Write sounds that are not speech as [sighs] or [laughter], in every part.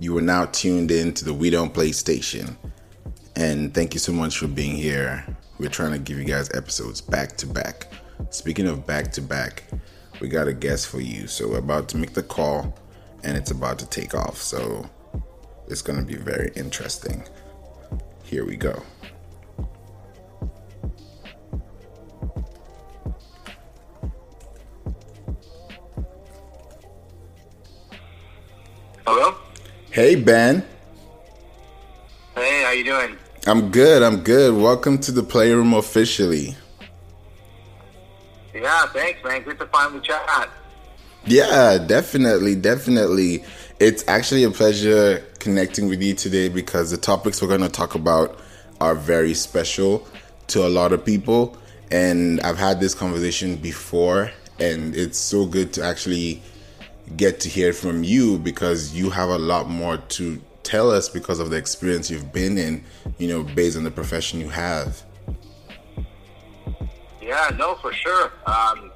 You are now tuned in to the We Don't Play station. And thank you so much for being here. We're trying to give you guys episodes back to back. Speaking of back to back, we got a guest for you. So we're about to make the call and it's about to take off. So it's going to be very interesting. Here we go. Hey, Ben. Hey, how you doing? I'm good. I'm good. Welcome to the Playroom officially. Yeah, thanks, man. Good to finally chat. Yeah, definitely, definitely. It's actually a pleasure connecting with you today because the topics we're going to talk about are very special to a lot of people. And I've had this conversation before, and it's so good to actually get to hear from you because you have a lot more to tell us because of the experience you've been in, you know, based on the profession you have. Yeah, no, for sure. Um,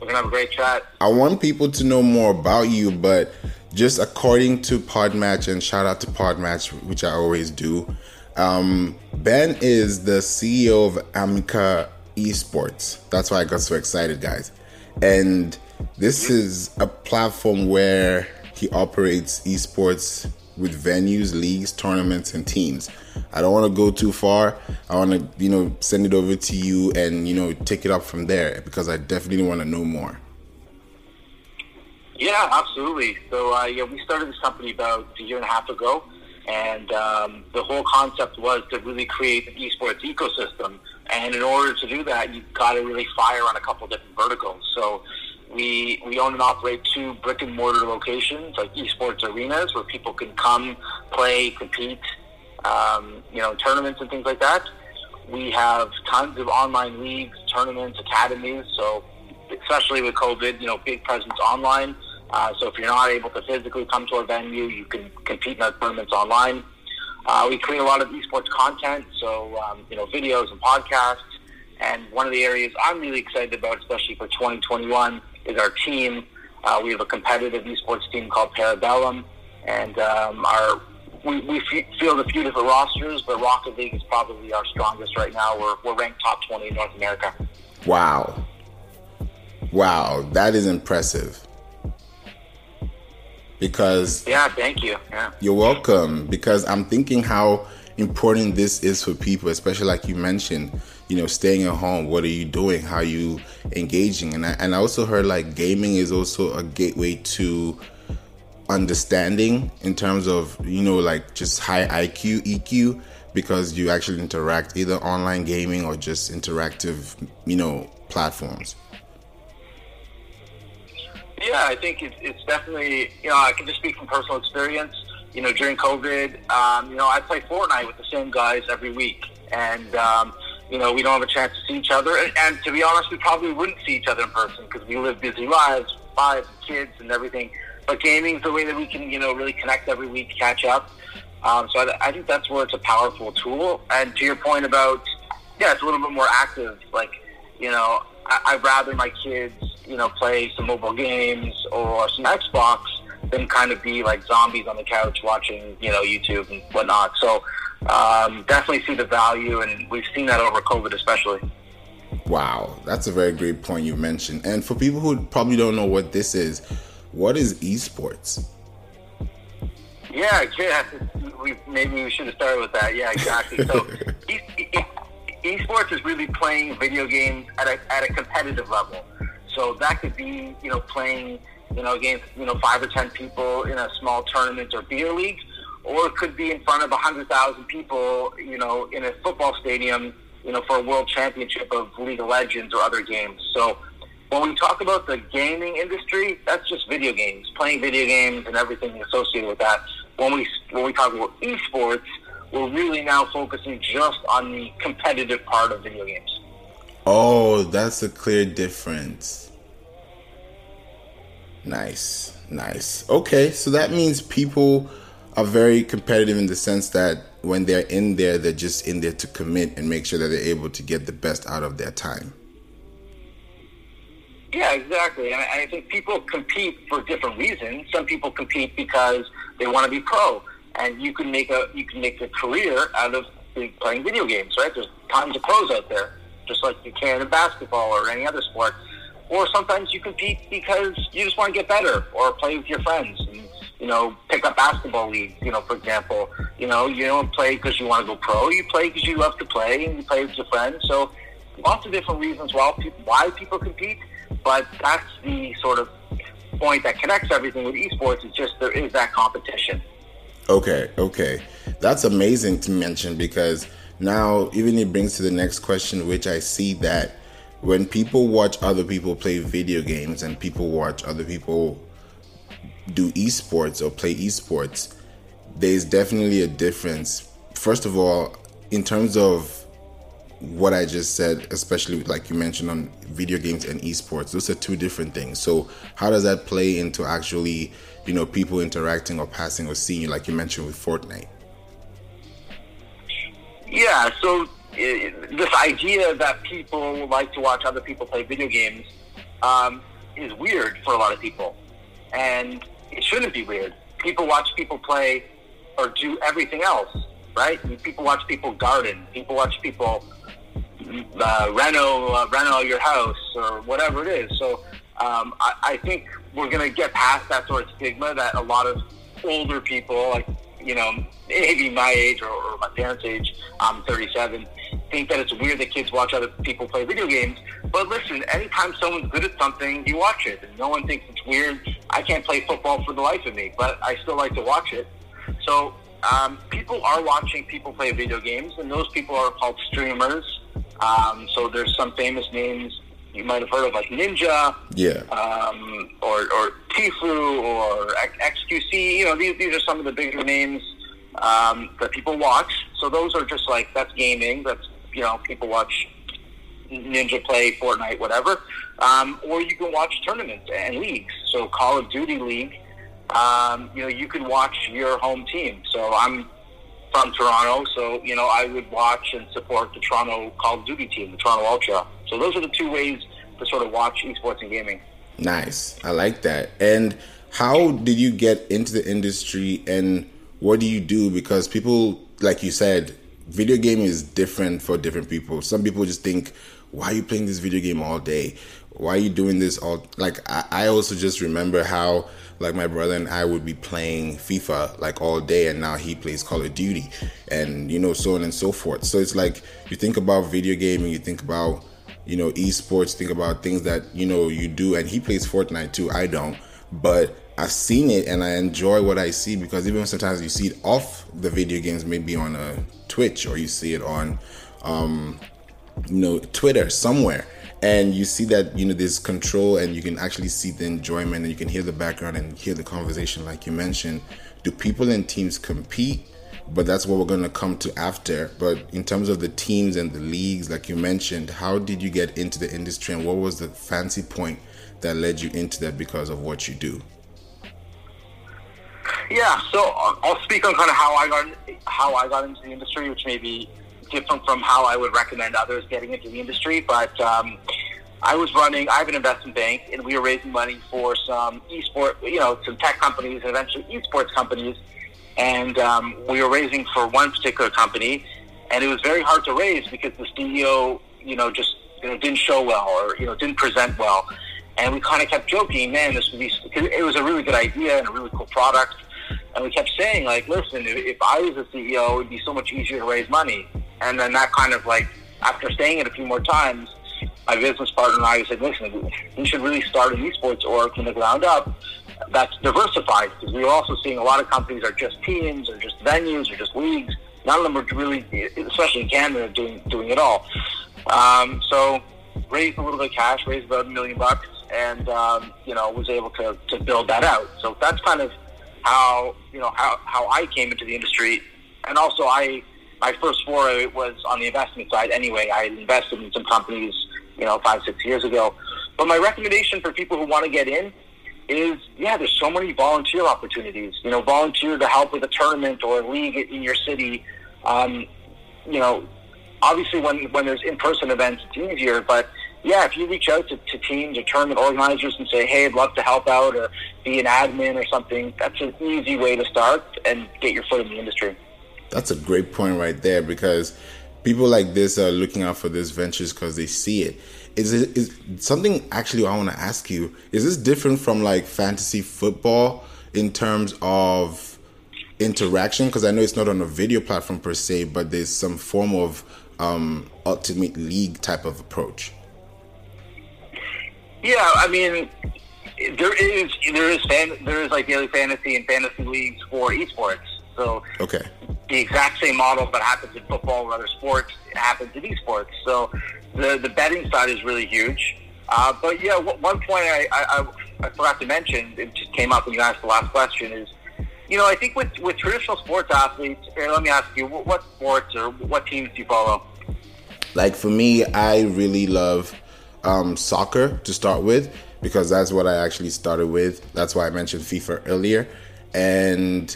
we're gonna have a great chat. I want people to know more about you, but just according to Podmatch, and shout out to Podmatch, which I always do. Um, ben is the CEO of Amica Esports. That's why I got so excited, guys. And this is a platform where he operates esports with venues, leagues, tournaments, and teams. I don't want to go too far. I want to, you know, send it over to you and, you know, take it up from there because I definitely want to know more. Yeah, absolutely. So, uh, yeah, we started this company about a year and a half ago, and um, the whole concept was to really create an esports ecosystem. And in order to do that, you've got to really fire on a couple different verticals. So, we we own and operate two brick and mortar locations, like esports arenas, where people can come, play, compete, um, you know, tournaments and things like that. We have tons of online leagues, tournaments, academies. So, especially with COVID, you know, big presence online. Uh, so if you're not able to physically come to our venue, you can compete in our tournaments online. Uh, we create a lot of esports content, so um, you know, videos and podcasts. And one of the areas I'm really excited about, especially for 2021, is our team. Uh, we have a competitive esports team called Parabellum, and um, our we, we field a few different rosters, but Rocket League is probably our strongest right now. We're, we're ranked top 20 in North America. Wow. Wow, that is impressive. Because yeah, thank you. Yeah. You're welcome because I'm thinking how important this is for people, especially like you mentioned, you know, staying at home. What are you doing? How are you engaging? And I, and I also heard like gaming is also a gateway to understanding in terms of, you know, like just high IQ, EQ, because you actually interact either online gaming or just interactive, you know, platforms. Yeah, I think it's, it's definitely, you know, I can just speak from personal experience. You know, during COVID, um, you know, I play Fortnite with the same guys every week. And, um, you know, we don't have a chance to see each other. And, and to be honest, we probably wouldn't see each other in person because we live busy lives, five kids and everything. But gaming is the way that we can, you know, really connect every week, catch up. Um, so I, I think that's where it's a powerful tool. And to your point about, yeah, it's a little bit more active. Like, you know, I, I'd rather my kids, you know, play some mobile games or some Xbox than kind of be like zombies on the couch watching, you know, YouTube and whatnot. So um, definitely see the value, and we've seen that over COVID, especially. Wow, that's a very great point you mentioned. And for people who probably don't know what this is, what is esports? Yeah, yeah. We, maybe we should have started with that. Yeah, exactly. So, [laughs] e- e- esports is really playing video games at a at a competitive level. So that could be, you know, playing, you know, against, you know, five or ten people in a small tournament or beer league, or it could be in front of a hundred thousand people, you know, in a football stadium, you know, for a world championship of League of Legends or other games. So when we talk about the gaming industry, that's just video games, playing video games and everything associated with that. When we when we talk about esports, we're really now focusing just on the competitive part of video games. Oh, that's a clear difference. Nice, nice. Okay, so that means people are very competitive in the sense that when they're in there, they're just in there to commit and make sure that they're able to get the best out of their time. Yeah, exactly. And I think people compete for different reasons. Some people compete because they want to be pro, and you can make a you can make a career out of playing video games, right? There's tons of pros out there, just like you can in basketball or any other sport. Or sometimes you compete because you just want to get better or play with your friends and you know pick up basketball leagues. You know, for example, you know you don't play because you want to go pro. You play because you love to play and you play with your friends. So lots of different reasons why people, why people compete, but that's the sort of point that connects everything with esports is just there is that competition. Okay, okay. That's amazing to mention because now even it brings to the next question, which I see that when people watch other people play video games and people watch other people do esports or play esports, there's definitely a difference. First of all, in terms of what I just said, especially like you mentioned on video games and esports, those are two different things. So how does that play into actually, you know, people interacting or passing or seeing, like you mentioned with Fortnite? Yeah. So this idea that people like to watch other people play video games um, is weird for a lot of people, and it shouldn't be weird. People watch people play or do everything else, right? People watch people garden. People watch people uh, reno uh, reno your house or whatever it is. So um, I, I think we're going to get past that sort of stigma that a lot of older people, like you know, maybe my age or, or my parents' age, I'm 37, think that it's weird that kids watch other people play video games. But listen, anytime someone's good at something, you watch it, and no one thinks it's weird. I can't play football for the life of me, but I still like to watch it. So um, people are watching people play video games, and those people are called streamers. Um, so there's some famous names you might have heard of, like Ninja, yeah, um, or or Tfue or XQC. You know, these these are some of the bigger names um, that people watch. So those are just like that's gaming. That's you know people watch Ninja play Fortnite, whatever. Um, or you can watch tournaments and leagues. So Call of Duty League. Um, you know, you can watch your home team. So I'm from Toronto, so you know I would watch and support the Toronto Call of Duty team, the Toronto Ultra. So those are the two ways to sort of watch esports and gaming. Nice, I like that. And how did you get into the industry, and what do you do? Because people, like you said, video game is different for different people. Some people just think, "Why are you playing this video game all day? Why are you doing this all?" Like I, I also just remember how like my brother and I would be playing FIFA like all day, and now he plays Call of Duty, and you know so on and so forth. So it's like you think about video gaming, you think about you know esports, think about things that you know you do, and he plays Fortnite too. I don't, but I've seen it and I enjoy what I see because even sometimes you see it off the video games, maybe on a Twitch or you see it on, um, you know, Twitter somewhere. And you see that you know there's control and you can actually see the enjoyment and you can hear the background and hear the conversation like you mentioned. Do people and teams compete? But that's what we're going to come to after. But in terms of the teams and the leagues like you mentioned how did you get into the industry and what was the fancy point that led you into that because of what you do yeah so uh, i'll speak on kind of how i got how i got into the industry which may be different from how I would recommend others getting into the industry. But um, I was running, I have an investment bank, and we were raising money for some esport, you know, some tech companies and eventually esports companies. And um, we were raising for one particular company, and it was very hard to raise because the CEO, you know, just you know, didn't show well or you know didn't present well. And we kind of kept joking, man, this would be it was a really good idea and a really cool product. And we kept saying, like, listen, if I was a CEO, it would be so much easier to raise money. And then that kind of like, after saying it a few more times, my business partner and I said, listen, we should really start an esports org from the ground up that's diversified because we were also seeing a lot of companies are just teams or just venues or just leagues. None of them are really, especially in Canada, doing doing it all. Um, so raised a little bit of cash, raised about a million bucks, and um, you know was able to, to build that out. So that's kind of how you know how, how I came into the industry, and also I my first foray was on the investment side anyway. I invested in some companies, you know, five, six years ago. But my recommendation for people who want to get in is, yeah, there's so many volunteer opportunities. You know, volunteer to help with a tournament or a league in your city. Um, you know, obviously when, when there's in-person events, it's easier, but yeah, if you reach out to, to teams or tournament organizers and say, hey, I'd love to help out or be an admin or something, that's an easy way to start and get your foot in the industry. That's a great point right there because people like this are looking out for these ventures because they see it. Is it is something actually I want to ask you? Is this different from like fantasy football in terms of interaction? Because I know it's not on a video platform per se, but there's some form of um, ultimate league type of approach. Yeah, I mean, there is there is fan, there is like daily fantasy and fantasy leagues for esports. So okay, the exact same model that happens in football or other sports it happens in esports. So the the betting side is really huge. Uh, but yeah, one point I, I, I forgot to mention, it just came up when you asked the last question, is you know I think with with traditional sports athletes. Here, let me ask you, what sports or what teams do you follow? Like for me, I really love um, soccer to start with because that's what I actually started with. That's why I mentioned FIFA earlier. And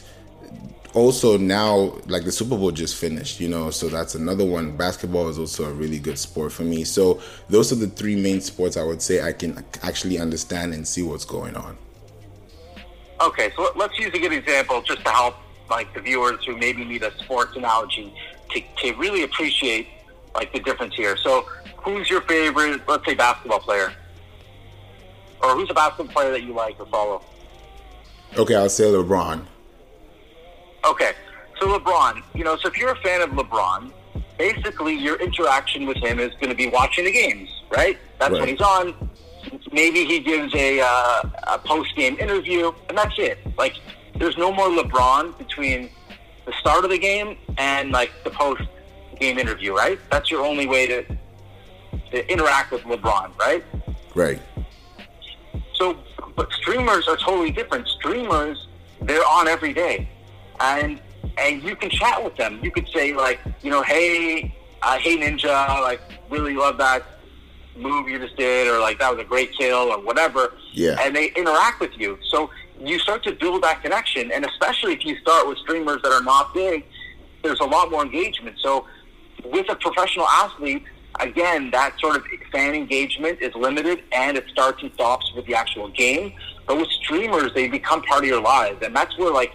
also now, like the Super Bowl just finished, you know, so that's another one. Basketball is also a really good sport for me. So those are the three main sports I would say I can actually understand and see what's going on. Okay, so let's use a good example just to help like the viewers who maybe need a sports analogy to, to really appreciate like the difference here. So who's your favorite, let's say, basketball player? Or who's a basketball player that you like or follow? Okay, I'll say LeBron. Okay, so LeBron, you know, so if you're a fan of LeBron, basically your interaction with him is going to be watching the games, right? That's right. when he's on. Maybe he gives a, uh, a post game interview, and that's it. Like, there's no more LeBron between the start of the game and like the post game interview, right? That's your only way to to interact with LeBron, right? Right. So, but streamers are totally different. Streamers, they're on every day, and and you can chat with them. You could say like, you know, hey, uh, hey Ninja, like really love that move you just did, or like that was a great kill, or whatever. Yeah. And they interact with you, so you start to build that connection. And especially if you start with streamers that are not big, there's a lot more engagement. So with a professional athlete, again, that sort of fan engagement is limited and it starts and stops with the actual game. But with streamers, they become part of your lives. And that's where, like,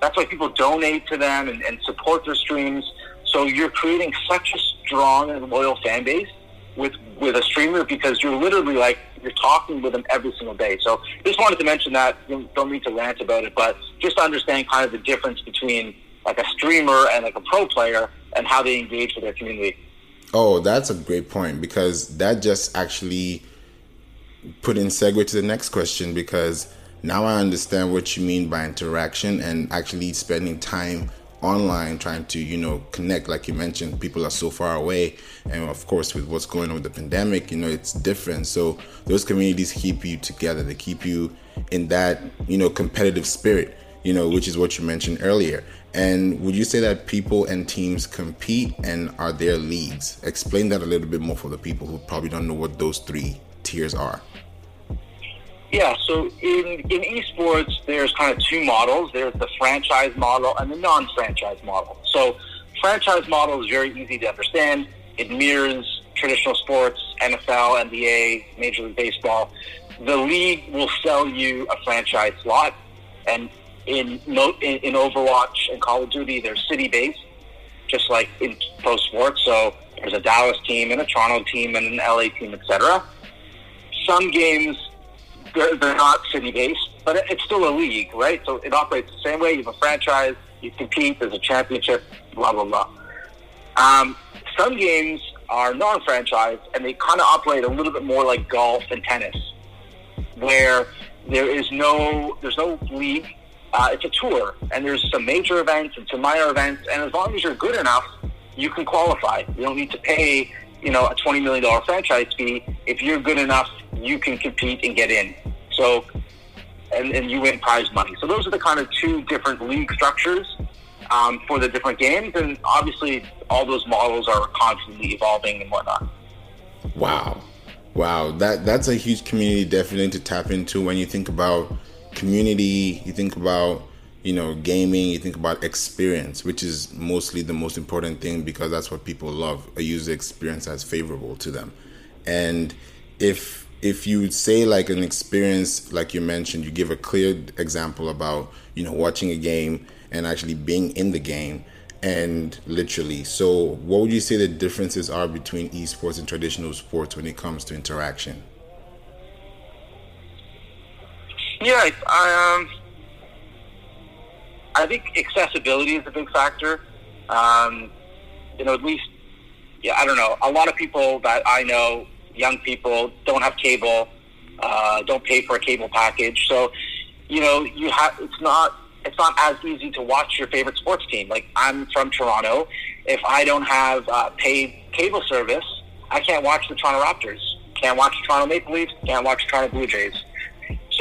that's why people donate to them and, and support their streams. So you're creating such a strong and loyal fan base with with a streamer because you're literally like you're talking with them every single day. So just wanted to mention that. Don't need to rant about it, but just to understand kind of the difference between like a streamer and like a pro player and how they engage with their community. Oh, that's a great point because that just actually put in segue to the next question because now I understand what you mean by interaction and actually spending time online trying to you know connect. Like you mentioned people are so far away and of course with what's going on with the pandemic you know it's different. So those communities keep you together. They keep you in that you know competitive spirit you know which is what you mentioned earlier and would you say that people and teams compete and are there leagues? Explain that a little bit more for the people who probably don't know what those three tiers are. Yeah, so in, in esports, there's kind of two models. There's the franchise model and the non-franchise model. So franchise model is very easy to understand. It mirrors traditional sports, NFL, NBA, Major League Baseball. The league will sell you a franchise slot, and in in, in Overwatch and Call of Duty, they're city based, just like in pro sports. So there's a Dallas team and a Toronto team and an LA team, etc. Some games they're, they're not city based, but it's still a league, right? So it operates the same way. You have a franchise, you compete, there's a championship, blah blah blah. Um, some games are non-franchise, and they kind of operate a little bit more like golf and tennis, where there is no there's no league uh, it's a tour, and there's some major events and some minor events, and as long as you're good enough, you can qualify. You don't need to pay, you know, a twenty million dollar franchise fee. If you're good enough, you can compete and get in. So, and, and you win prize money. So those are the kind of two different league structures um, for the different games, and obviously all those models are constantly evolving and whatnot. Wow, wow, that that's a huge community definitely to tap into when you think about community, you think about you know gaming, you think about experience, which is mostly the most important thing because that's what people love a user experience that's favorable to them. And if if you say like an experience like you mentioned, you give a clear example about you know watching a game and actually being in the game and literally. So, what would you say the differences are between esports and traditional sports when it comes to interaction? Yeah, I, um, I think accessibility is a big factor. Um, you know, at least, yeah, I don't know. A lot of people that I know, young people, don't have cable, uh, don't pay for a cable package. So, you know, you have it's not it's not as easy to watch your favorite sports team. Like I'm from Toronto. If I don't have uh, paid cable service, I can't watch the Toronto Raptors. Can't watch the Toronto Maple Leafs. Can't watch the Toronto Blue Jays.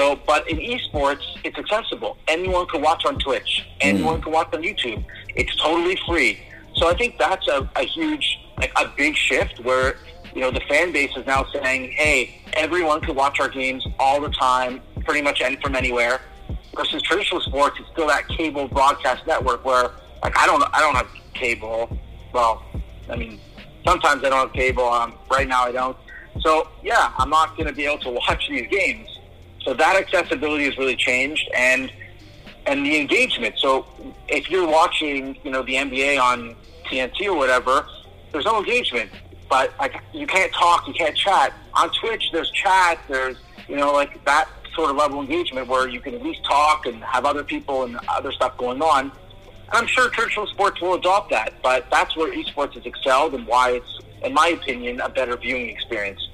So, but in esports, it's accessible. Anyone can watch on Twitch. Anyone mm. can watch on YouTube. It's totally free. So I think that's a, a huge, like a big shift where you know the fan base is now saying, "Hey, everyone can watch our games all the time, pretty much and from anywhere." versus traditional sports, it's still that cable broadcast network where, like, I don't, I don't have cable. Well, I mean, sometimes I don't have cable. Um, right now, I don't. So yeah, I'm not going to be able to [laughs] watch these games. So that accessibility has really changed, and and the engagement. So if you're watching, you know, the NBA on TNT or whatever, there's no engagement. But like, you can't talk, you can't chat on Twitch. There's chat. There's you know, like that sort of level of engagement where you can at least talk and have other people and other stuff going on. And I'm sure traditional sports will adopt that, but that's where esports has excelled and why it's, in my opinion, a better viewing experience.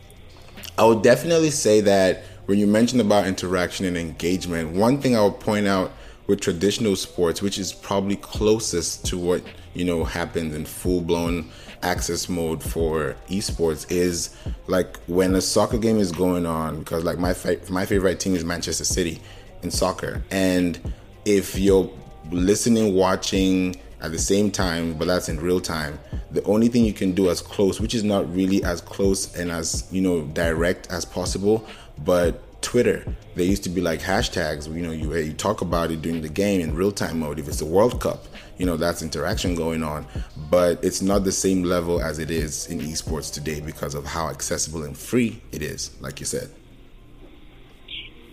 I would definitely say that when you mentioned about interaction and engagement, one thing I would point out with traditional sports, which is probably closest to what you know happens in full blown access mode for esports is like when a soccer game is going on because like my my favorite team is Manchester City in soccer. And if you're listening watching at the same time but that's in real time the only thing you can do as close which is not really as close and as you know direct as possible but Twitter. they used to be like hashtags. You know, you, you talk about it during the game in real time mode. If it's the World Cup, you know that's interaction going on. But it's not the same level as it is in esports today because of how accessible and free it is. Like you said.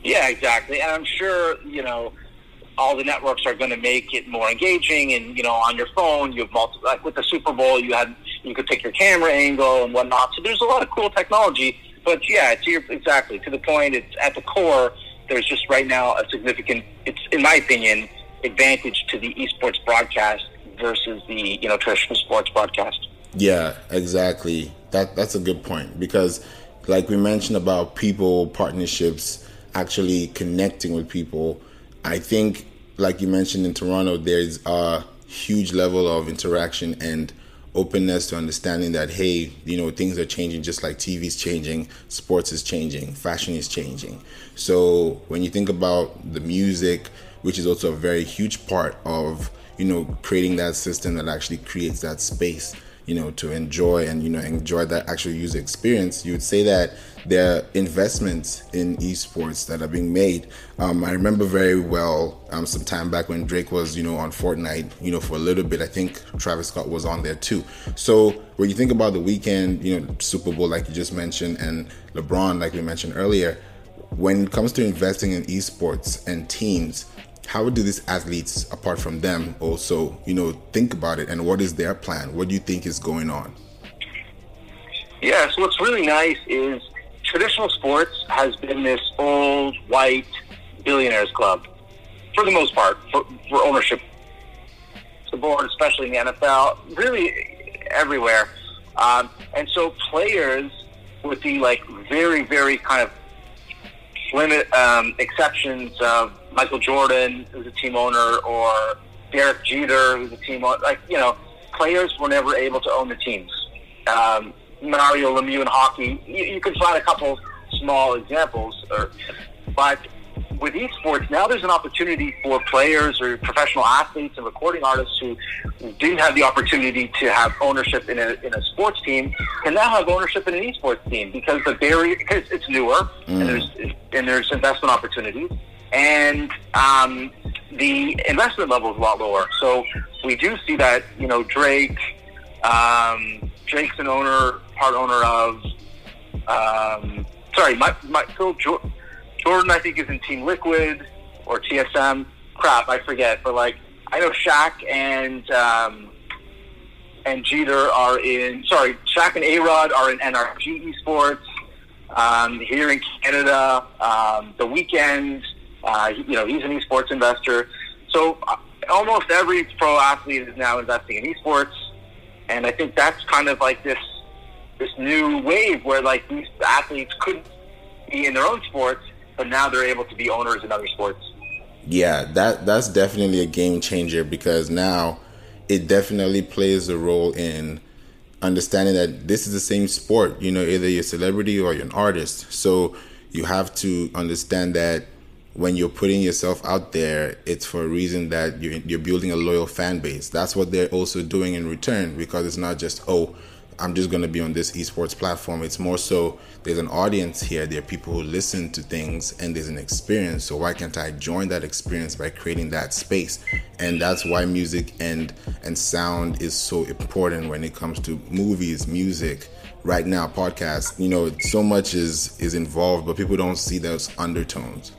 Yeah, exactly. And I'm sure you know all the networks are going to make it more engaging. And you know, on your phone, you have multiple. Like with the Super Bowl, you had you could pick your camera angle and whatnot. So there's a lot of cool technology but yeah, to your, exactly to the point. It's at the core. There's just right now a significant. It's in my opinion advantage to the esports broadcast versus the you know traditional sports broadcast. Yeah, exactly. That that's a good point because, like we mentioned about people partnerships, actually connecting with people. I think, like you mentioned in Toronto, there's a huge level of interaction and openness to understanding that hey you know things are changing just like TV is changing sports is changing fashion is changing. So when you think about the music which is also a very huge part of you know creating that system that actually creates that space you know to enjoy and you know enjoy that actual user experience you would say that there are investments in esports that are being made. Um, i remember very well um, some time back when drake was you know on fortnite you know for a little bit i think travis scott was on there too. So when you think about the Weeknd you know super bowl like you just mentioned and lebron like we mentioned earlier when it comes to investing in esports and teams how do these athletes apart from them also you know think about it? And what is their plan? What do you think is going on? Yeah so what's really nice is traditional sports has been this old white billionaires club for the most part for, for ownership. The board especially in the nfl really everywhere. Um, and so players with the like very very kind of limit um, exceptions of Michael Jordan, who's a team owner, or Derek Jeter, who's a team owner. Like you know, players were never able to own the teams. Um, Mario Lemieux in hockey, you, you can find a couple small examples, or, but with esports, now there's an opportunity for players or professional athletes and recording artists who didn't have the opportunity to have ownership in a, in a sports team can now have ownership in an esports team because the barrier because it's newer mm. and there's and there's investment opportunities and um, the investment level is a lot lower. So we do see that you know Drake, um, Drake's an owner, part owner of Um, sorry, my, my, Phil Jordan, I think, is in Team Liquid or TSM. Crap, I forget. But like, I know Shaq and um, and Jeter are in. Sorry, Shaq and A Rod are in NRG Esports. Um, here in Canada, um, the Weeknd, uh, you know, he's an esports investor. So uh, almost every pro athlete is now investing in esports, and I think that's kind of like this this new wave where like these athletes couldn't be in their own sports, but now they're able to be owners in other sports. Yeah, that that's definitely a game changer because now it definitely plays a role in understanding that this is the same sport. You know, either you're a celebrity or you're an artist. So you have to understand that when you're putting yourself out there, it's for a reason that you're, you're building a loyal fan base. That's what they're also doing in return because it's not just, oh, I'm just going to be on this esports platform. It's more so there's an audience here. There are people who listen to things and there's an experience. So why can't I join that experience by creating that space? And that's why music and and sound is so important when it comes to movies, music, right now podcasts. You know, so much is is involved, but people don't see those undertones.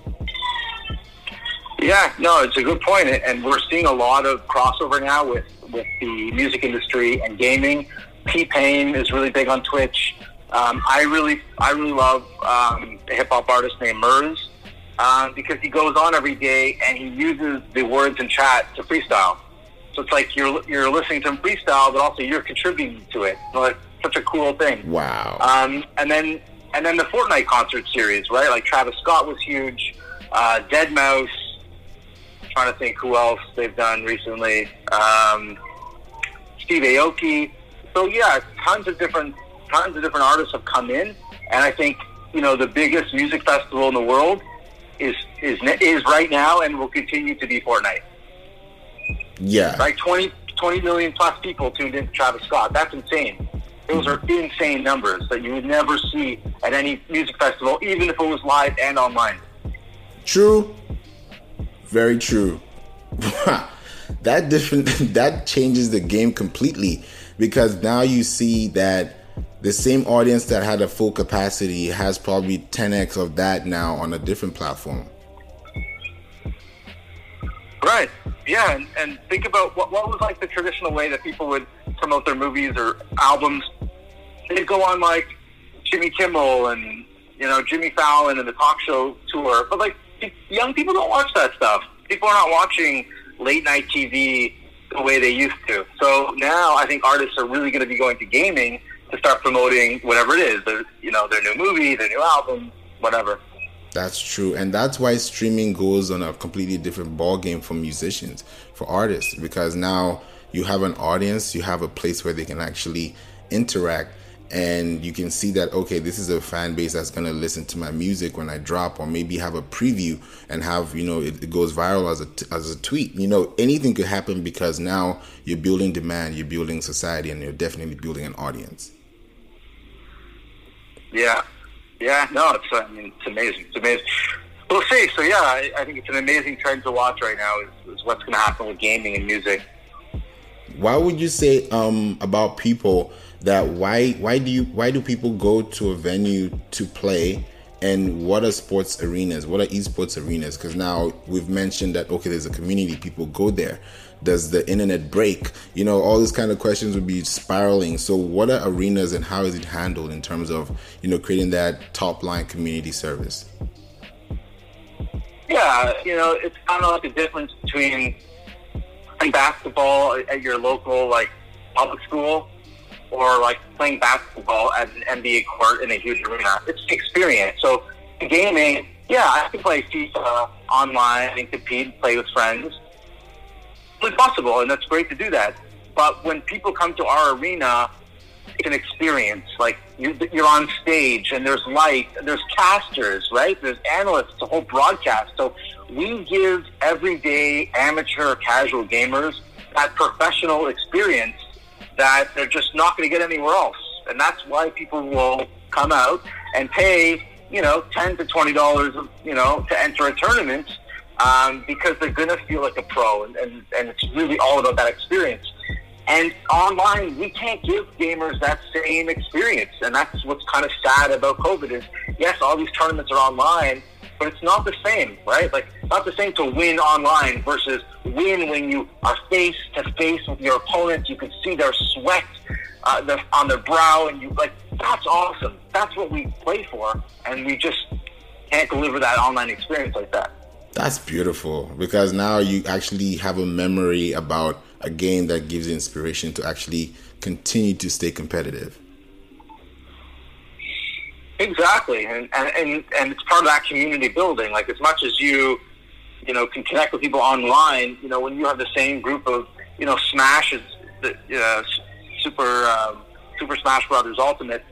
Yeah, no, it's a good point, and we're seeing a lot of crossover now with with the music industry and gaming. T-Pain is really big on Twitch. Um, I really, I really love um, a hip hop artist named Murs uh, because he goes on every day and he uses the words in chat to freestyle. So it's like you're you're listening to him freestyle, but also you're contributing to it. So it's such a cool thing. Wow. Um, and then and then the Fortnite concert series, right? Like Travis Scott was huge. Uh, Deadmau5. Trying to think who else they've done recently. Um, Steve Aoki so yeah, tons of different tons of different artists have come in, and I think you know the biggest music festival in the world is is is right now and will continue to be Fortnite. Yeah, right. 20, 20 million plus people tuned in to Travis Scott. That's insane. Those are insane numbers that you would never see at any music festival, even if it was live and online. True. Very true. [laughs] that different [laughs] that changes the game completely because now you see that the same audience that had a full capacity has probably 10x of that now on a different platform. Right. Yeah, and, and think about what, what was like the traditional way that people would promote their movies or albums. They'd go on like Jimmy Kimmel and you know Jimmy Fallon and the talk show tour, but like young people don't watch that stuff. People are not watching late night TV the way they used to. So now I think artists are really going to be going to gaming to start promoting whatever it is, their, you know, their new movie, their new album, whatever. That's true, and that's why streaming goes on a completely different ball game for musicians, for artists, because now you have an audience, you have a place where they can actually interact and you can see that okay this is a fan base that's going to listen to my music when i drop or maybe have a preview and have you know it, it, goes viral as a as a tweet. You know anything could happen because now you're building demand you're building society and you're definitely building an audience. Yeah. Yeah no it's i mean it's amazing. It's amazing. We'll see. So yeah i, I think it's an amazing trend to watch right now is, is what's going to happen with gaming and music. Why would you say um about people that why why do you why do people go to a venue to play? And what are sports arenas? What are esports arenas? Because now we've mentioned that okay there's a community people go there. Does the internet break? You know all these kind of questions would be spiraling. So what are arenas and how is it handled in terms of you know creating that top line community service? Yeah you know it's kind of like the difference between basketball at your local like public school or like playing basketball at an NBA court in a huge arena. It's the experience. So gaming, yeah, I can play FIFA online and compete play with friends. It's possible, and that's great to do that. But when people come to our arena, it's an experience. Like you're on stage, and there's light, there's casters, right? There's analysts, a whole broadcast. So we give everyday amateur, casual gamers that professional experience that they're just not going to get anywhere else. And that's why people will come out and pay, you know, ten to twenty dollars, you know, to enter a tournament um, because they're going to feel like a pro, and, and and it's really all about that experience. And online, we can't give gamers that same experience. And that's what's kind of sad about COVID is, yes, all these tournaments are online, but it's not the same, right? Like, not the same to win online versus win when you are face to face with your opponent. You can see their sweat uh, on their brow, and you like that's awesome. That's what we play for, and we just can't deliver that online experience like that. That's beautiful because now you actually have a memory about a game that gives you inspiration to actually continue to stay competitive. Exactly, and, and and and it's part of that community building. Like as much as you, you know, can connect with people online, you know, when you have the same group of, you know, Smash is the uh, Super um, Super Smash Brothers Ultimate.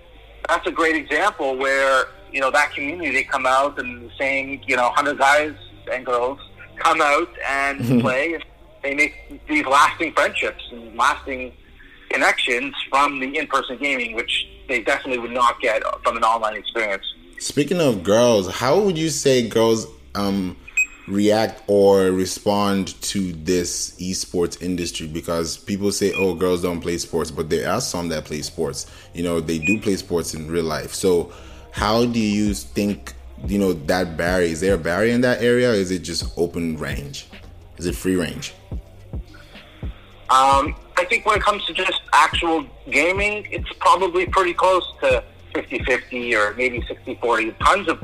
That's a great example where you know that community they come out and the same you know hundred guys and girls come out and mm-hmm. [laughs] play. And they make these lasting friendships and lasting connections from the in-person gaming, which they definitely would not get from an online experience. Speaking of girls, how would you say girls um, react or respond to this esports industry? Because people say, "Oh, girls don't play sports," but there are some that play sports. You know, they do play sports in real life. So, how do you think? You know that barrier is there a barrier in that area? is it just open range? Is it free range? Um, I think when it comes to just actual gaming, it's probably pretty close to 50-50 or maybe 60-40. Tons of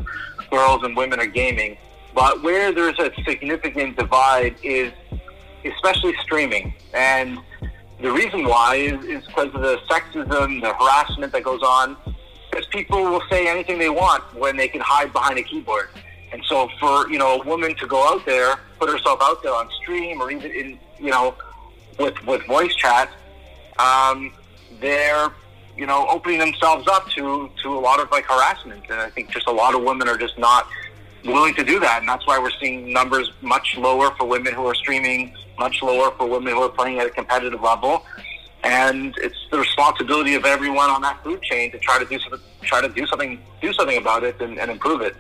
girls and women are gaming. But where there's a significant divide is especially streaming. And the reason why is, is because of the sexism, the harassment that goes on. Because people will say anything they want when they can hide behind a keyboard. And so for, you know, a woman to go out there, put herself out there on stream or even in, you know, with with voice chat, um, they're you know opening themselves up to to a lot of like harassment, and I think just a lot of women are just not willing to do that, and that's why we're seeing numbers much lower for women who are streaming, much lower for women who are playing at a competitive level. And it's the responsibility of everyone on that food chain to try to do something, try to do something, do something about it, and, and improve it.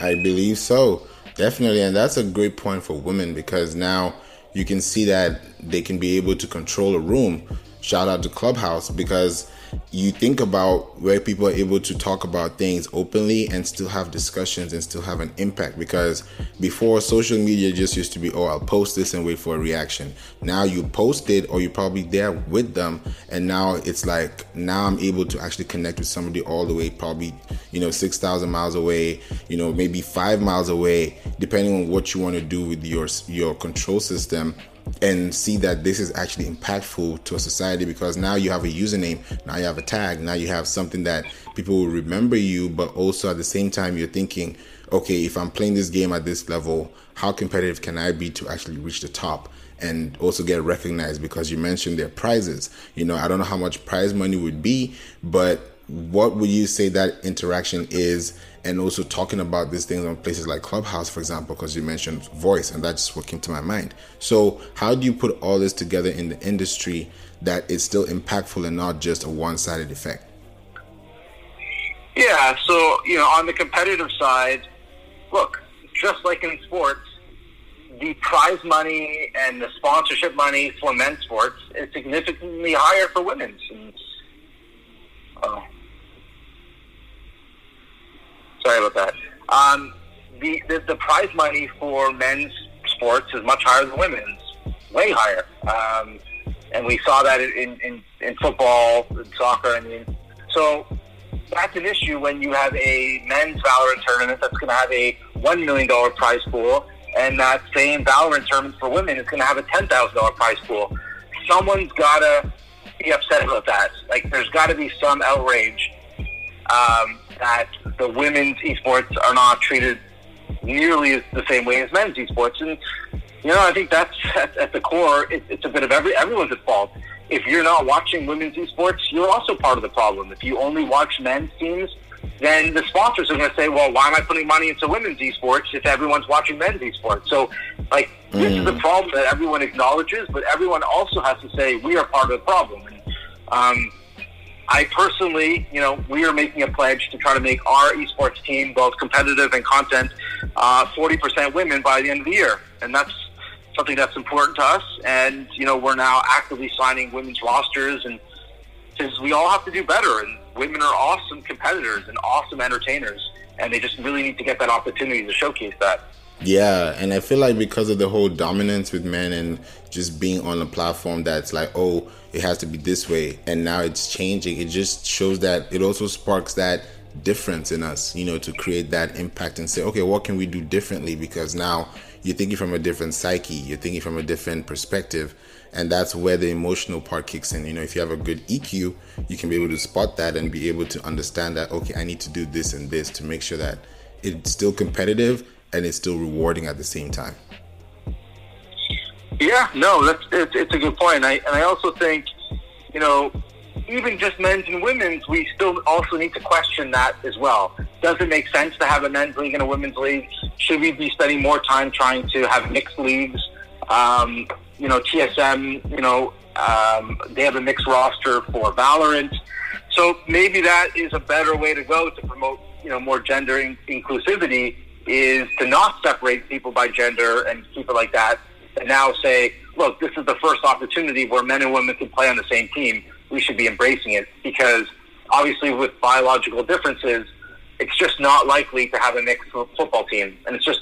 I believe so, definitely, and that's a great point for women because now you can see that they can be able to control a room. Shout out to Clubhouse because you think about where people are able to talk about things openly and still have discussions and still have an impact because before social media just used to be oh i'll post this and wait for a reaction. Now you post it or you're probably there with them and now it's like now i'm able to actually connect with somebody all the way probably you know 6000 miles away you know maybe 5 miles away depending on what you want to do with your your control system and see that this is actually impactful to a society because now you have a username, now you have a tag, now you have something that people will remember you, but also at the same time, you're thinking, okay, if I'm playing this game at this level, how competitive can I be to actually reach the top? And also get recognized because you mentioned their prizes. You know, I don't know how much prize money would be, but what would you say that interaction is and also talking about these things on places like clubhouse for example because you mentioned voice and that's what came to my mind. So how do you put all this together in the industry that is still impactful and not just a one-sided effect? Yeah so you know on the competitive side look just like in sports the prize money and the sponsorship money for men's sports is significantly higher for women's. And, uh, Sorry about that. Um, the, the, the prize money for men's sports is much higher than women's, way higher. Um, and we saw that in, in, in football, and soccer. I mean, so that's an issue when you have a men's Valorant tournament that's going to have a one million dollar prize pool, and that same Valorant tournament for women is going to have a ten thousand dollar prize pool. Someone's got to be upset about that. Like, there's got to be some outrage um, that the women's esports are not treated nearly the same way as men's esports. And, you know, I think that's [laughs] at, at the core, it, it's a bit of every, everyone's at fault. If you're not watching women's esports, you're also part of the problem. If you only watch men's teams, then the sponsors are going to say, well, why am I putting money into women's esports if everyone's watching men's esports? So, like, mm. this is the mm. problem that everyone acknowledges, but everyone also has to say, we are part of the problem. And, um, I personally, you know, we are making a pledge to try to make our esports team both competitive and content uh, 40% women by the end of the year. And that's something that's important to us. And you know, we're now actively signing women's rosters, and because we all have to do better. And women are awesome competitors and awesome entertainers, and they just really need to get that opportunity to showcase that. Yeah, and I feel like because of the whole dominance with men and just being on a platform that's like, oh, it has to be this way, and now it's changing. It just shows that it also sparks that difference in us, you know, to create that impact and say, okay, what can we do differently? Because now you're thinking from a different psyche, you're thinking from a different perspective, and that's where the emotional part kicks in. You know, if you have a good EQ, you can be able to spot that and be able to understand that, okay, I need to do this and this to make sure that it's still competitive and it's still rewarding at the same time. Yeah, no, that's it's, it's a good point. I, and I also think, you know, even just men's and women's, we still also need to question that as well. Does it make sense to have a men's league and a women's league? Should we be spending more time trying to have mixed leagues? Um, you know, TSM, you know, um, they have a mixed roster for Valorant. So maybe that is a better way to go to promote, you know, more gender in- inclusivity is to not separate people by gender and keep it like that. And now say, look, this is the first opportunity where men and women can play on the same team. We should be embracing it because obviously with biological differences, it's just not likely to have a mixed football team. And it's just,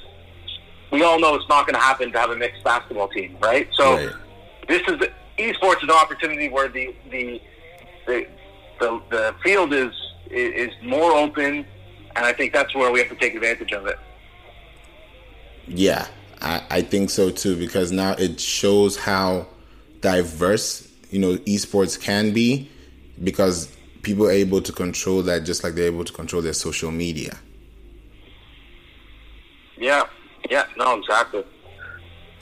we all know it's not going to happen to have a mixed basketball team, right? So right. this is, esports is an opportunity where the, the, the, the, the field is, is more open. And I think that's where we have to take advantage of it. Yeah, I, I think so too because now it shows how diverse you know esports can be because people are able to control that just like they're able to control their social media. Yeah, yeah, no, exactly.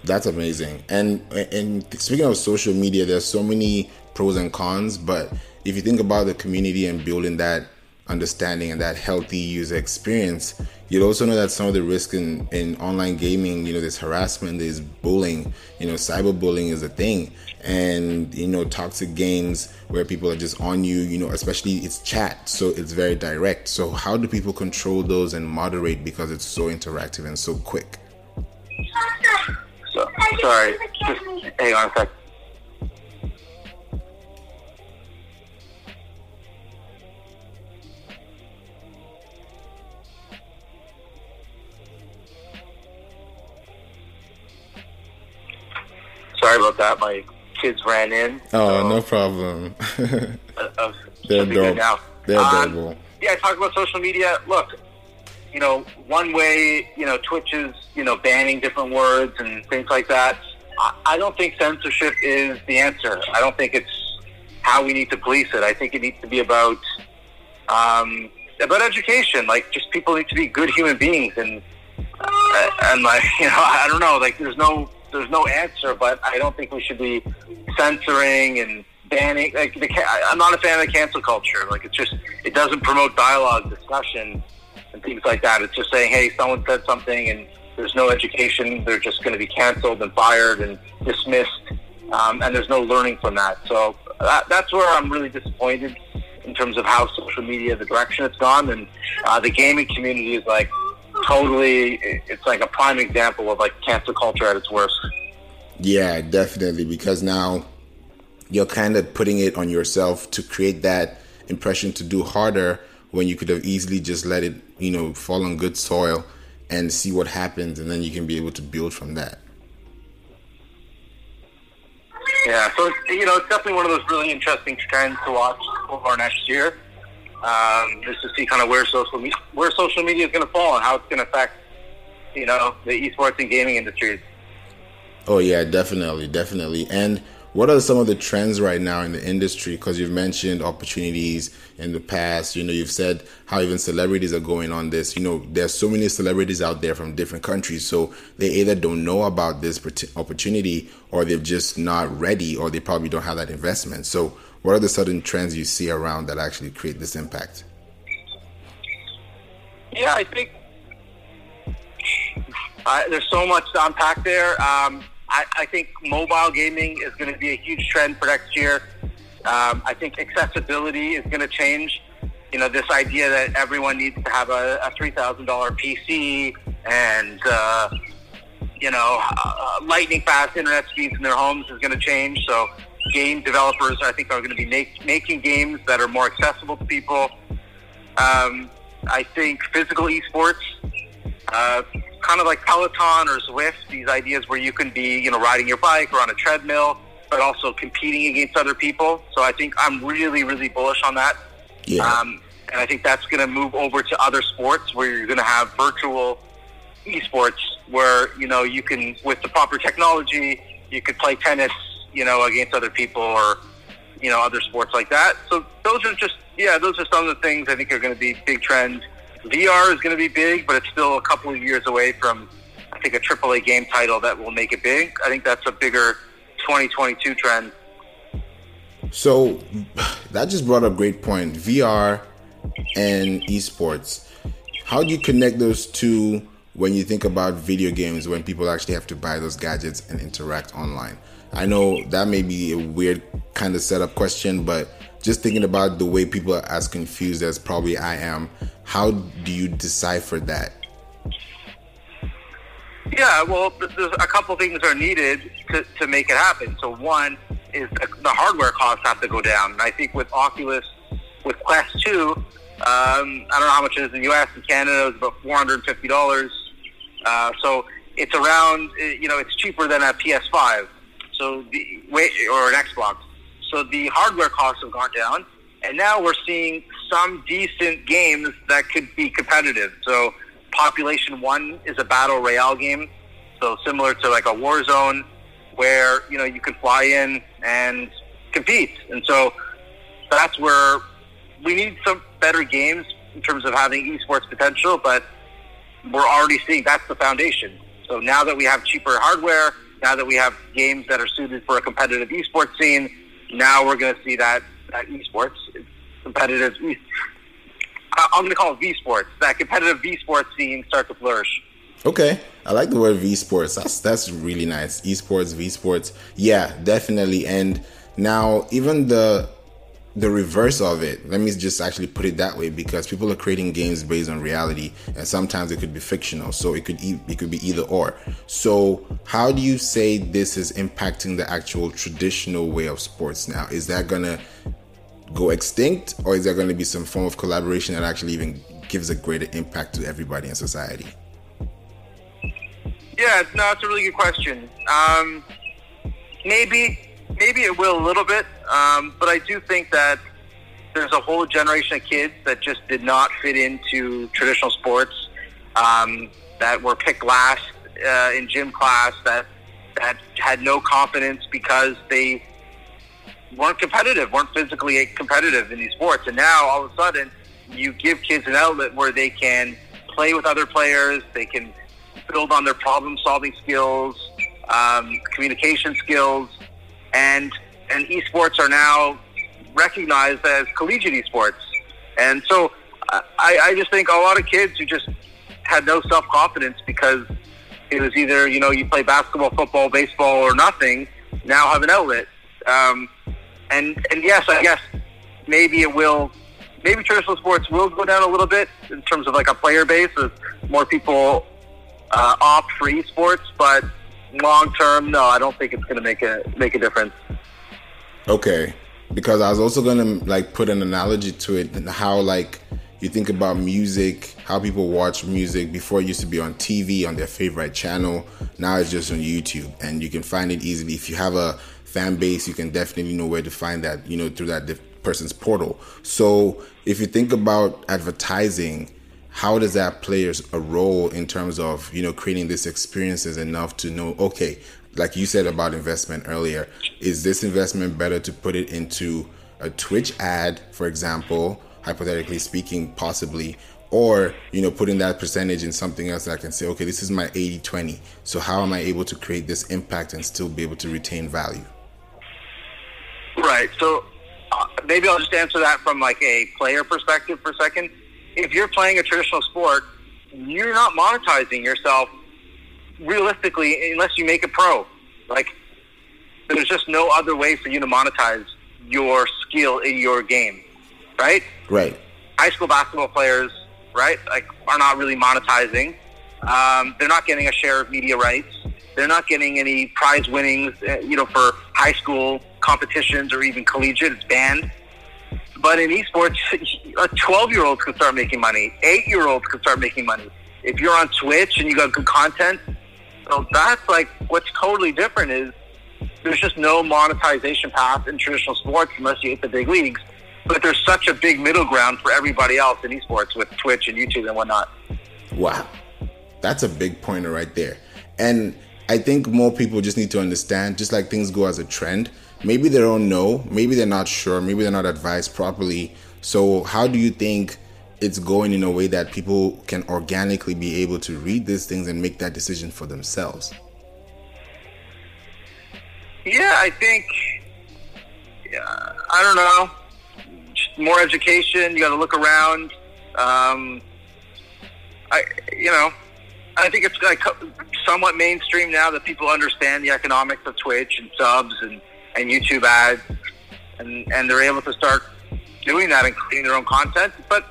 That's amazing. And and speaking of social media, there's so many pros and cons, but if you think about the community and building that understanding and that healthy user experience, you'd also know that some of the risk in, in online gaming, you know, there's harassment, there's bullying, you know, cyberbullying is a thing. And, you know, toxic games where people are just on you, you know, especially it's chat, so it's very direct. So, how do people control those and moderate because it's so interactive and so quick? So, sorry, just hang on a sec. Sorry about that. My kids ran in. Oh, so, no problem. uh, [laughs] They're adorable. Now. They're um, adorable. Um, yeah, talk about social media. Look, you know, one way, you know, Twitch is, you know, banning different words and things like that. I, I don't think censorship is the answer. I don't think it's how we need to police it. I think it needs to be about um, about education. Like, just people need to be good human beings, and uh, and like, [laughs] you know, I don't know. Like, there's no there's no answer, but I don't think we should be censoring and banning. Like the, I'm not a fan of the cancel culture. Like it's just it doesn't promote dialogue, discussion, and things like that. It's just saying, hey, someone said something, and there's no education. They're just going to be canceled and fired and dismissed, um, and there's no learning from that. So that, that's where I'm really disappointed in terms of how social media, the direction it's gone, and uh, the gaming community is like totally it's like a prime example of like cancel culture at its worst. Yeah definitely because now you're kind of putting it on yourself to create that impression to do harder when you could have easily just let it you know fall on good soil and see what happens and then you can be able to build from that. Yeah so you know it's definitely one of those really interesting trends to watch for next year um, just to see kind of where social me- where social media is going to fall and how it's going to affect you know the esports and gaming industries. Oh yeah, definitely, definitely. And what are some of the trends right now in the industry? Because you've mentioned opportunities in the past. You know, you've said how even celebrities are going on this. You know, there's so many celebrities out there from different countries, so they either don't know about this opportunity or they're just not ready, or they probably don't have that investment. So, what are the sudden trends you see around that actually create this impact? Yeah, I think uh, there's so much to unpack there. Um, I, I, think mobile gaming is going to be a huge trend for next year. Um, I think accessibility is going to change. You know, this idea that everyone needs to have a, a $3,000 PC and, uh, you know, uh, lightning fast internet speeds in their homes is going to change. So game developers, I think, are going to be make, making games that are more accessible to people. Um, I think physical esports, uh, kind of like Peloton or Zwift, these ideas where you can be, you know, riding your bike or on a treadmill, but also competing against other people. So I think I'm really, really bullish on that. Yeah. Um, and I think that's going to move over to other sports where you're going to have virtual esports where, you know, you can, with the proper technology, you could play tennis, you know, against other people or, you know, other sports like that. So those are just, yeah, those are some of the things I think are going to be big trends. VR is going to be big, but it's still a couple of years away from, I think, a AAA game title that will make it big. I think that's a bigger 2022 trend. So that just brought up great point. VR and esports. How do you connect those two when you think about video games when people actually have to buy those gadgets and interact online? I know that may be a weird kind of setup question, but just thinking about the way people are as confused as probably I am, how do you decipher that? Yeah, well, there's a couple things are needed to, to make it happen. So one is the hardware costs have to go down. And I think with Oculus, with Quest 2, um, I don't know how much it is in the U.S. and Canada. It's about four hundred and fifty dollars. Uh, so it's around, you know, it's cheaper than a PS5. So the or an Xbox. So the hardware costs have gone down, and now we're seeing some decent games that could be competitive. So Population One is a battle royale game, so similar to like a Warzone, where you know you can fly in and compete, and so that's where we need some better games in terms of having esports potential, but we're already seeing that's the foundation. So now that we have cheaper hardware, now that we have games that are suited for a competitive esports scene, now we're going to see that, that esports competitive. Uh, I'm going to call it V sports. That competitive V sports scene start to flourish. Okay, I like the word V sports. That's that's really nice. Esports, V sports. Yeah, definitely. And now even the the reverse of it. Let me just actually put it that way because people are creating games based on reality, and sometimes it could be fictional. So it could e- it could be either or. So how do you say this is impacting the actual traditional way of sports now? Is that gonna go extinct, or is there going to be some form of collaboration that actually even gives a greater impact to everybody in society? Yeah, no, it's a really good question. Um, maybe maybe it will a little bit, um, but I do think that there's a whole generation of kids that just did not fit into traditional sports, um, that were picked last uh, in gym class, that that had no confidence because they weren't competitive, weren't physically competitive in these sports, and now all of a sudden you give kids an outlet where they can play with other players, they can build on their problem-solving skills, um, communication skills, and and esports are now recognized as collegiate esports. And so I, I just think a lot of kids who just had no self confidence because it was either you know you play basketball, football, baseball, or nothing. Now have an outlet. Um, and and yes, I guess maybe it will. Maybe traditional sports will go down a little bit in terms of like a player base as more people uh, opt for esports, but long term, no, I don't think it's going to make a make a difference. Okay, because I was also going to like put an analogy to it and how like you think about music, how people watch music before it used to be on TV on their favorite channel. Now it's just on YouTube, and you can find it easily. If you have a fan base, you can definitely know where to find that, you know, through that person's portal. So if you think about advertising how does that play a role in terms of you know creating these experiences enough to know okay like you said about investment earlier is this investment better to put it into a twitch ad for example hypothetically speaking possibly or you know putting that percentage in something else that i can say okay this is my 80 20 so how am i able to create this impact and still be able to retain value? Right so uh, maybe i'll just answer that from like a player perspective for a second if you're playing a traditional sport, you're not monetizing yourself realistically unless you make it pro. Like, there's just no other way for you to monetize your skill in your game, right? Right. High school basketball players, right, like, are not really monetizing. Um, they're not getting a share of media rights. They're not getting any prize winnings, uh, you know, for high school competitions or even collegiate. It's banned. But in esports, [laughs] a 12 year olds can start making money. Eight year olds can start making money. If you're on Twitch and you got good content, so that's like what's totally different is there's just no monetization path in traditional sports unless you hit the big leagues. But there's such a big middle ground for everybody else in esports with Twitch and YouTube and whatnot. Wow. That's a big pointer right there. And I think more people just need to understand, just like things go as a trend, maybe they don't know, maybe they're not sure, maybe they're not advised properly. So, how do you think it's going in a way that people can organically be able to read these things and make that decision for themselves? Yeah, I think, yeah, I don't know, just more education. You got to look around. Um, I, you know, I think it's like somewhat mainstream now that people understand the economics of Twitch and subs and, and YouTube ads, and and they're able to start doing that and creating their own content. But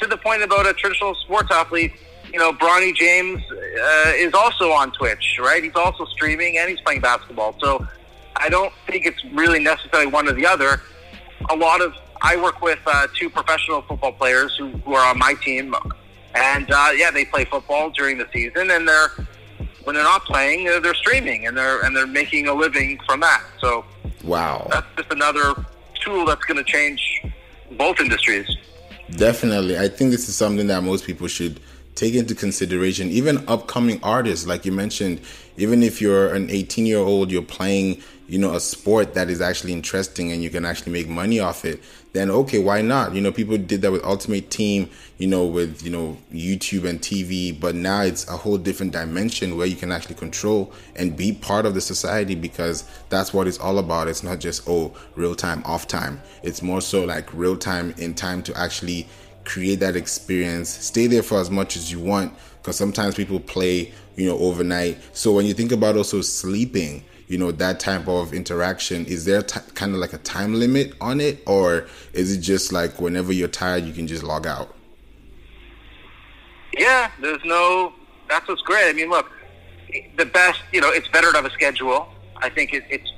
to the point about a traditional sports athlete, you know, Bronny James uh, is also on Twitch, right? He's also streaming and he's playing basketball. So I don't think it's really necessarily one or the other. A lot of I work with uh, two professional football players who, who are on my team, and uh, yeah, they play football during the season, and they're when they're not playing, they're, they're streaming and they're and they're making a living from that. So wow, that's just another tool that's going to change both industries. Definitely, I think this is something that most people should take into consideration. Even upcoming artists, like you mentioned, even if you're an 18 year old, you're playing you know a sport that is actually interesting and you can actually make money off it then okay why not you know people did that with ultimate team you know with you know youtube and tv but now it's a whole different dimension where you can actually control and be part of the society because that's what it's all about it's not just oh real time off time it's more so like real time in time to actually create that experience. Stay there for as much as you want because sometimes people play you know overnight. So when you think about also sleeping you know that type of interaction is there t- kind of like a time limit on it? Or is it just like whenever you're tired you can just log out? Yeah there's no that's what's great. I mean look the best you know it's better to have a schedule. I think it, it's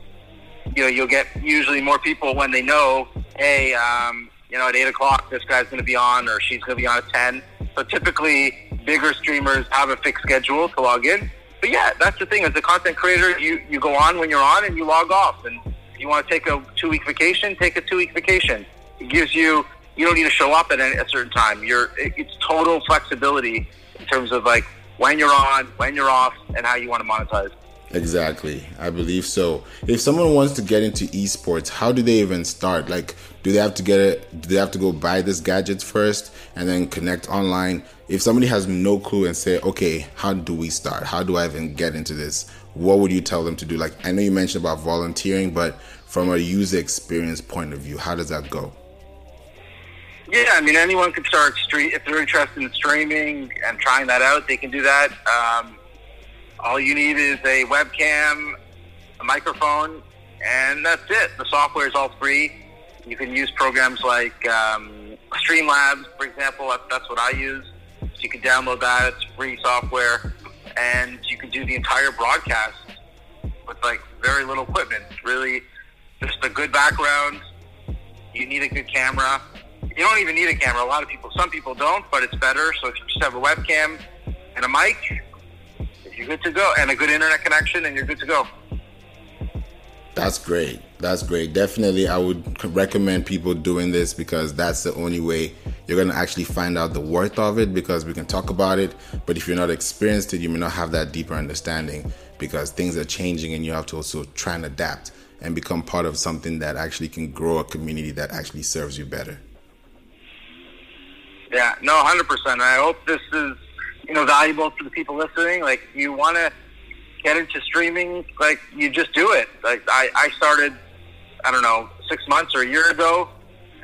you know you'll get usually more people when they know hey um, you know at 8 o'clock this guy's going to be on or she's going to be on at 10 so typically bigger streamers have a fixed schedule to log in but yeah, that's the thing. As a content creator, you, you go on when you're on and you log off. And you want to take a two week vacation, take a two week vacation. It gives you, you don't need to show up at a certain time. You're, it's total flexibility in terms of like when you're on, when you're off, and how you want to monetize. Exactly. I believe so. If someone wants to get into esports, how do they even start? Like, do they have to get it? Do they have to go buy this gadget first and then connect online? If somebody has no clue and say, okay, how do we start? How do I even get into this? What would you tell them to do? Like, I know you mentioned about volunteering, but from a user experience point of view, how does that go? Yeah, I mean, anyone can start stream if they're interested in streaming and trying that out. They can do that. Um, all you need is a webcam, a microphone, and that's it. The software is all free. You can use programs like um, Streamlabs, for example. That's what I use. You can download that. It's free software, and you can do the entire broadcast with like very little equipment. Really, just a good background. You need a good camera. You don't even need a camera. A lot of people, some people don't, but it's better. So if you just have a webcam and a mic, you're good to go, and a good internet connection, and you're good to go. That's great. That's great. Definitely, I would recommend people doing this because that's the only way you're going to actually find out the worth of it because we can talk about it. But if you're not experienced it, you may not have that deeper understanding because things are changing and you have to also try and adapt and become part of something that actually can grow a community that actually serves you better. Yeah, no, 100%. I hope this is you know valuable to the people listening. Like you want to get into streaming, like you just do it. Like I, I started, I don't know, six months or a year ago,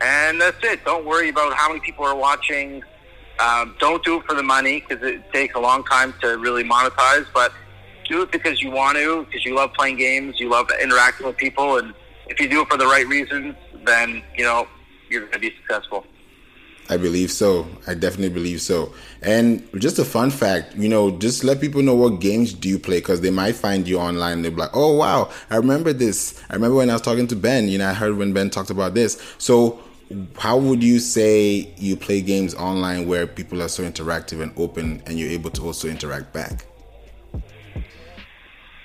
and that's it. Don't worry about how many people are watching. Um, don't do it for the money because it takes a long time to really monetize. But do it because you want to, because you love playing games, you love interacting with people, and if you do it for the right reasons, then you know you're going to be successful. I believe so. I definitely believe so. And just a fun fact, you know, just let people know what games do you play because they might find you online and they'll be like, oh, wow, I remember this. I remember when I was talking to Ben, you know, I heard when Ben talked about this. So, how would you say you play games online where people are so interactive and open and you're able to also interact back?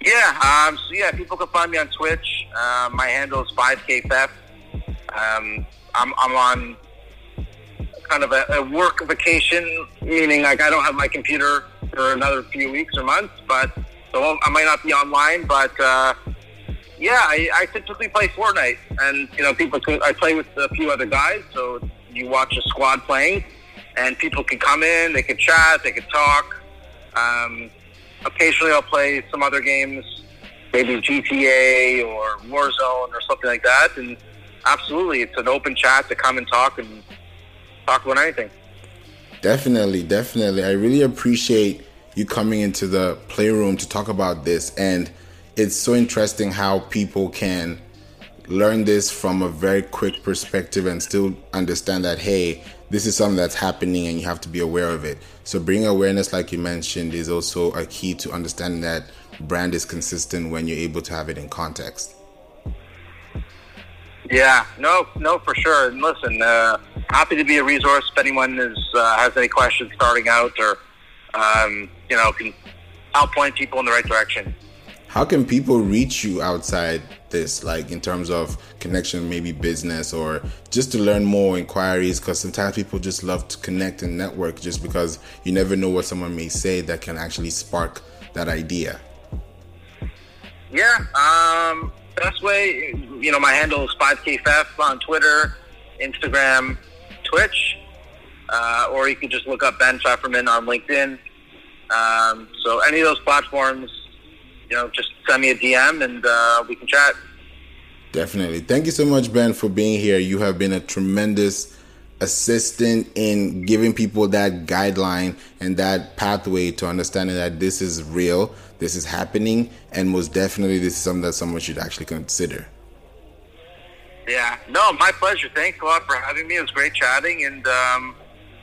Yeah, um, so yeah, people can find me on Twitch. Uh, my handle is 5kfef. Um, I'm, I'm on kind of a, a work vacation, meaning like I don't have my computer for another few weeks or months, but so I might not be online, but uh, yeah, I, I typically play Fortnite, and you know, people. Can, I play with a few other guys, so you watch a squad playing, and people can come in, they can chat, they can talk. Um, occasionally, I'll play some other games, maybe GTA or Warzone or something like that, and absolutely, it's an open chat to come and talk and talk about anything. Definitely, definitely. I really appreciate you coming into the playroom to talk about this. And it's so interesting how people can learn this from a very quick perspective and still understand that, hey, this is something that's happening and you have to be aware of it. So, bringing awareness, like you mentioned, is also a key to understanding that brand is consistent when you're able to have it in context. Yeah, no, no, for sure. And listen, uh, happy to be a resource if anyone is uh, has any questions starting out or um, you know can help point people in the right direction. How can people reach you outside this, like in terms of connection, maybe business, or just to learn more inquiries? Because sometimes people just love to connect and network just because you never know what someone may say that can actually spark that idea. Yeah, um, best way, you know, my handle is 5kfef on Twitter, Instagram, Twitch, uh, or you can just look up Ben Pfefferman on LinkedIn. Um, so any of those platforms, you know, just send me a DM and uh, we can chat. Definitely. Thank you so much, Ben, for being here. You have been a tremendous assistant in giving people that guideline and that pathway to understanding that this is real, this is happening, and most definitely this is something that someone should actually consider. Yeah, no, my pleasure. Thanks a lot for having me. It was great chatting, and um,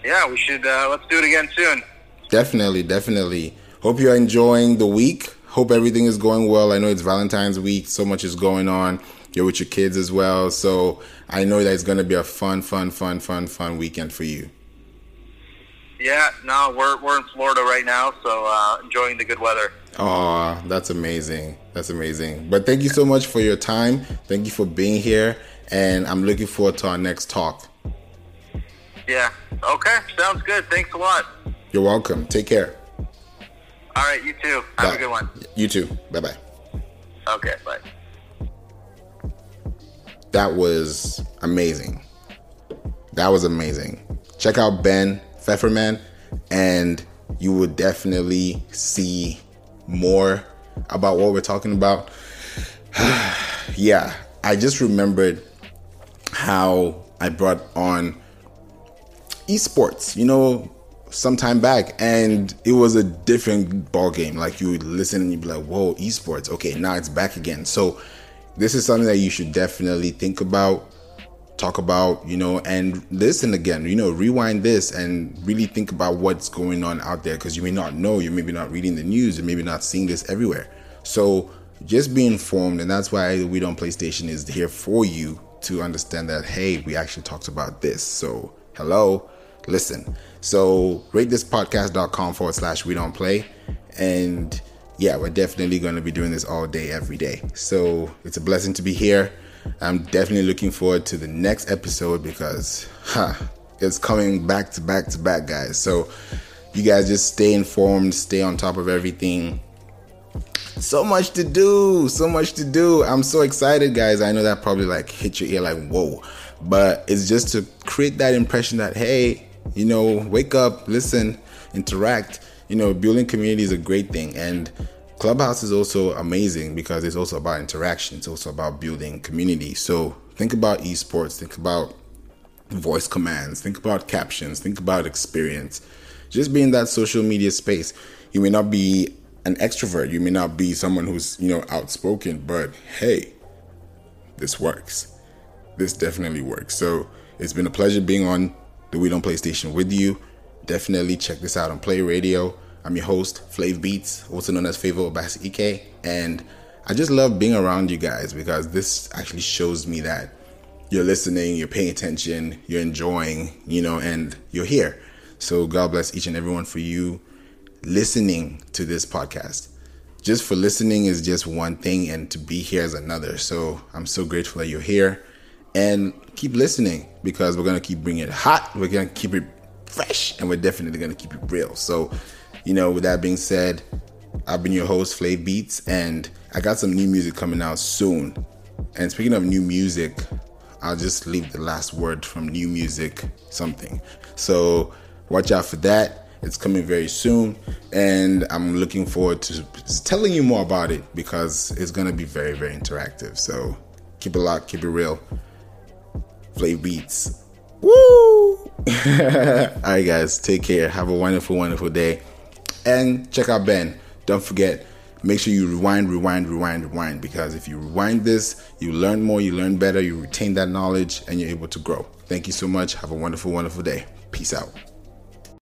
yeah, we should uh, let's do it again soon. Definitely, definitely. Hope you're enjoying the week. Hope everything is going well. I know it's Valentine's week, so much is going on. You're with your kids as well, so I know that it's going to be a fun, fun, fun, fun, fun weekend for you. Yeah, no, we're we're in Florida right now, so uh, enjoying the good weather. Oh, that's amazing. That's amazing. But thank you so much for your time. Thank you for being here and I'm looking forward to our next talk. Yeah. Okay. Sounds good. Thanks a lot. You're welcome. Take care. All right. You too. Have a good one. You too. Bye bye. Okay. Bye. That was amazing. That was amazing. Check out Ben Pfefferman, and you will definitely see more about what we're talking about. [sighs] yeah, I just remembered how I brought on esports, you know, some time back, and it was a different ball game. Like you would listen and you'd be like, "Whoa, esports! Okay, now it's back again." So this is something that you should definitely think about, talk about, you know, and listen again. You know, rewind this and really think about what's going on out there because you may not know, you may be not reading the news, you may be not seeing this everywhere. So just be informed, and that's why we don't PlayStation is here for you to understand that, hey, we actually talked about this. So, hello, listen. So, rate this ratethispodcast.com forward slash we don't play. And yeah, we're definitely going to be doing this all day, every day. So, it's a blessing to be here. I'm definitely looking forward to the next episode because, huh, it's coming back to back to back, guys. So, you guys just stay informed, stay on top of everything. So much to do so much to do. I'm so excited guys. I know that probably like hit your ear like whoa. But it's just to create that impression that hey you know wake up listen interact. You know building community is a great thing. And clubhouse is also amazing because it's also about interaction it's also about building community so think about esports think about voice commands think about captions think about experience just be in that social media space you may not be an extrovert. You may not be someone who's, you know, outspoken, but hey, this works. This definitely works. So it's been a pleasure being on the We Don't Play station with you. Definitely check this out on Play Radio. I'm your host, Flav Beats, also known as Favor Bass Ike, and I just love being around you guys because this actually shows me that you're listening, you're paying attention, you're enjoying, you know, and you're here. So God bless each and everyone for you listening to this podcast. Just for listening is just one thing, and to be here is another. So I'm so grateful that you're here. And keep listening because we're to keep bringing it hot. We're to keep it fresh, and we're definitely to keep it real. So, you know, with that being said, I've been your host, Flav Beats, and I got some new music coming out soon. And speaking of new music, I'll just leave the last word from new music something. So watch out for that. It's coming very soon, and I'm looking forward to telling you more about it because it's gonna be very, very interactive. So keep it locked, keep it real. Flav Beats. Woo! [laughs] All right, guys, take care. Have a wonderful, wonderful day, and check out Ben. Don't forget make sure you rewind, rewind, rewind, rewind. Because if you rewind this, you learn more, you learn better, you retain that knowledge, and you're able to grow. Thank you so much. Have a wonderful, wonderful day. Peace out.